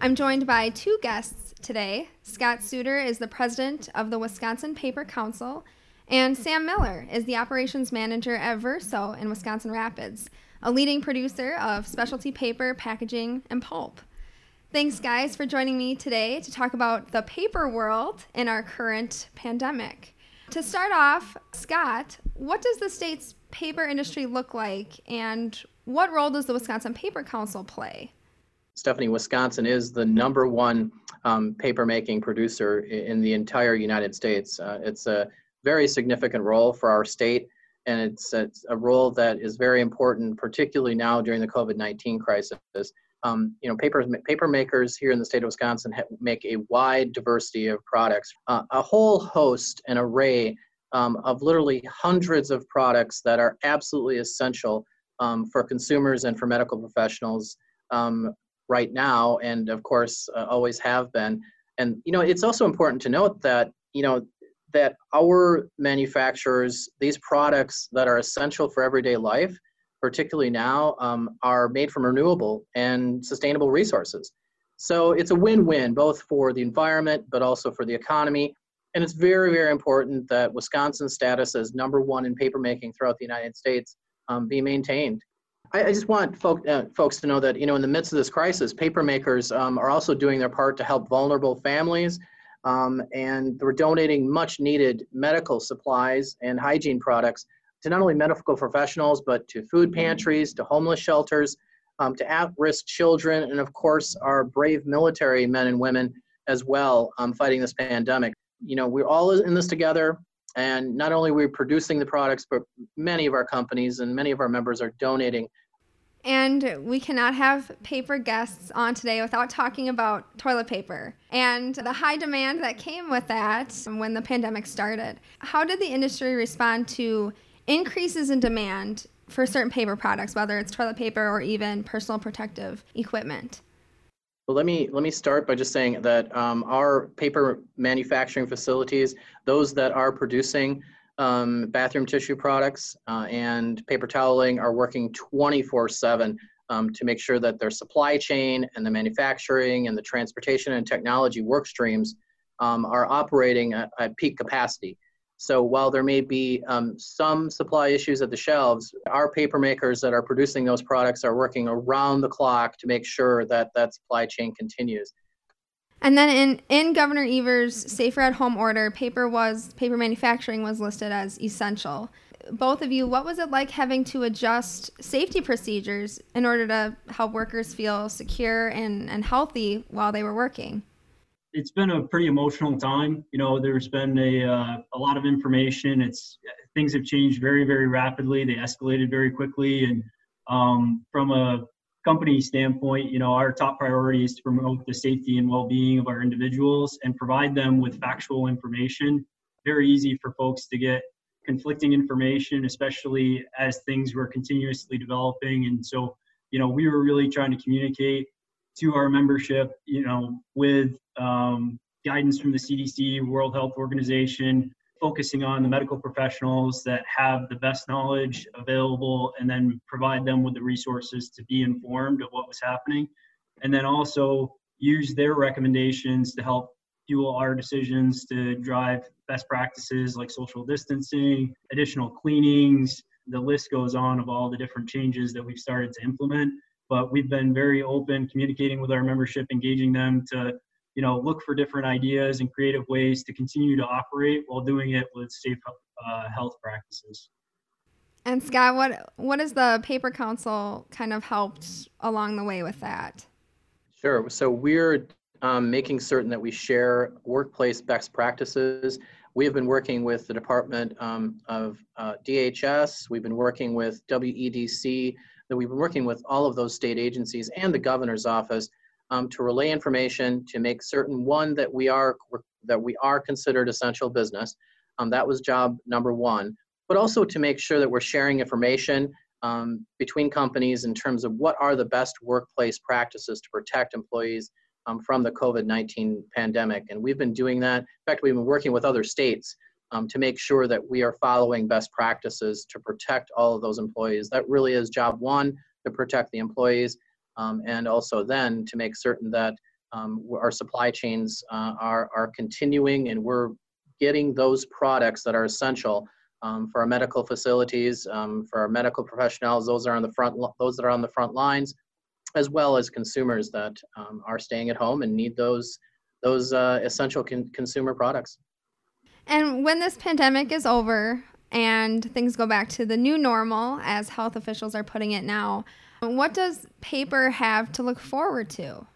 I'm joined by two guests today. Scott Suttner is the president of the Wisconsin Paper Council, and Sam Miller is the operations manager at Verso in Wisconsin Rapids, a leading producer of specialty paper, packaging, and pulp. Thanks, guys, for joining me today to talk about the paper world in our current pandemic. To start off, Scott, what does the state's paper industry look like, and what role does the Wisconsin Paper Council play? Stephanie, Wisconsin is the number one um, paper making producer in the entire United States. Uh, it's a very significant role for our state, and it's, it's, a role that is very important, particularly now during the COVID 19 crisis. Um, you know, paper, paper makers here in the state of Wisconsin make a wide diversity of products, uh, a whole host, an array um, of literally hundreds of products that are absolutely essential um, for consumers and for medical professionals um, right now and of course uh, always have been. And you know it's also important to note that you know that our manufacturers these products that are essential for everyday life particularly now um, are made from renewable and sustainable resources. So it's a win-win both for the environment but also for the economy. And it's very very important that wisconsin's status as number one in paper making throughout the united states um, be maintained I, I just want folk, uh, folks to know that, you know, in the midst of this crisis, paper makers um, are also doing their part to help vulnerable families. Um, and we're donating much needed medical supplies and hygiene products to not only medical professionals, but to food pantries, to homeless shelters, um, to at risk children, and of course, our brave military men and women as well um, fighting this pandemic. You know, we're all in this together. And not only are we producing the products, but many of our companies and many of our members are donating and we cannot have paper guests on today without talking about toilet paper and the high demand that came with that when the pandemic started. How did the industry respond to increases in demand for certain paper products, whether it's toilet paper or even personal protective equipment? Well, let me let me start by just saying that um, our paper manufacturing facilities, those that are producing um, bathroom tissue products uh, and paper toweling are working 24 7 um, to make sure that their supply chain and the manufacturing and the transportation and technology work streams um, are operating at, at, peak capacity. So while there may be um, some supply issues at the shelves, our paper makers that are producing those products are working around the clock to make sure that that supply chain continues. And then in, in Governor Evers' safer at home order, paper was paper manufacturing was listed as essential. Both of you, what was it like having to adjust safety procedures in order to help workers feel secure and, and healthy while they were working? It's been a pretty emotional time. You know, there's been a, uh, a lot of information. It's things have changed very, very rapidly. They escalated very quickly, and um, from a company standpoint, you know, our top priority is to promote the safety and well-being of our individuals and provide them with factual information. Very easy for folks to get conflicting information, especially as things were continuously developing. And so, you know, we were really trying to communicate to our membership, you know, with um, guidance from the CDC, World Health Organization, focusing on the medical professionals that have the best knowledge available and then provide them with the resources to be informed of what was happening. And then also use their recommendations to help fuel our decisions to drive best practices like social distancing additional cleanings. The list goes on of all the different changes that we've started to implement. But we've been very open communicating with our membership engaging them to you know, look for different ideas and creative ways to continue to operate while doing it with safe uh, health practices. And Scott, what what has the Paper Council kind of helped along the way with that? Sure. So we're um, making certain that we share workplace best practices. We have been working with the Department um, of uh, DHS. We've been working with WEDC. That we've been working with all of those state agencies and the governor's office um, to relay information to make certain one that we are that we are considered essential business. Um, that was job number one, but also to make sure that we're sharing information um, between companies in terms of what are the best workplace practices to protect employees um, from the COVID-19 pandemic. And we've been doing that. In fact, we've been working with other states um, to make sure that we are following best practices to protect all of those employees. That really is job one, to protect the employees, um, and also then to make certain that um, our supply chains uh, are, are continuing and we're getting those products that are essential um, for our medical facilities, um, for our medical professionals, those are on the front, those that are on the front lines, as well as consumers that um, are staying at home and need those those uh, essential con- consumer products. And when this pandemic is over and things go back to the new normal, as health officials are putting it now, what does paper have to look forward to?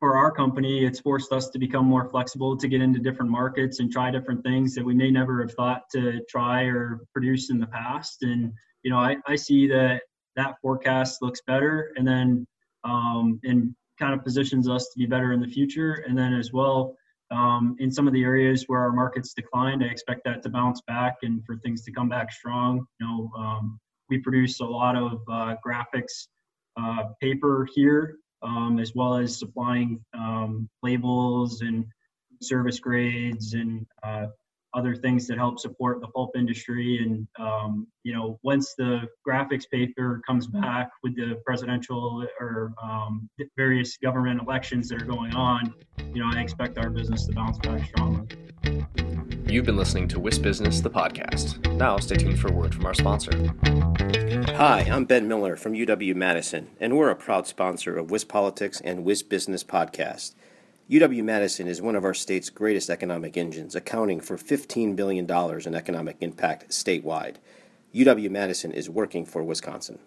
For our company, it's forced us to become more flexible to get into different markets and try different things that we may never have thought to try or produce in the past. And you know, I, I see that that forecast looks better and then um, and kind of positions us to be better in the future. And then as well, um, in some of the areas where our markets declined, I expect that to bounce back and for things to come back strong. You know, um, we produce a lot of uh, graphics uh, paper here, um, as well as supplying um, labels and service grades and uh, other things that help support the pulp industry. And um, you know, once the graphics paper comes back with the presidential or um, various government elections that are going on, you know, I expect our business to bounce back strongly. You've been listening to WisBusiness, the podcast. Now, stay tuned for a word from our sponsor. Hi, I'm Ben Miller from UW Madison, and we're a proud sponsor of WisPolitics and WisBusiness podcast. UW Madison is one of our state's greatest economic engines, accounting for $15 billion in economic impact statewide. UW Madison is working for Wisconsin.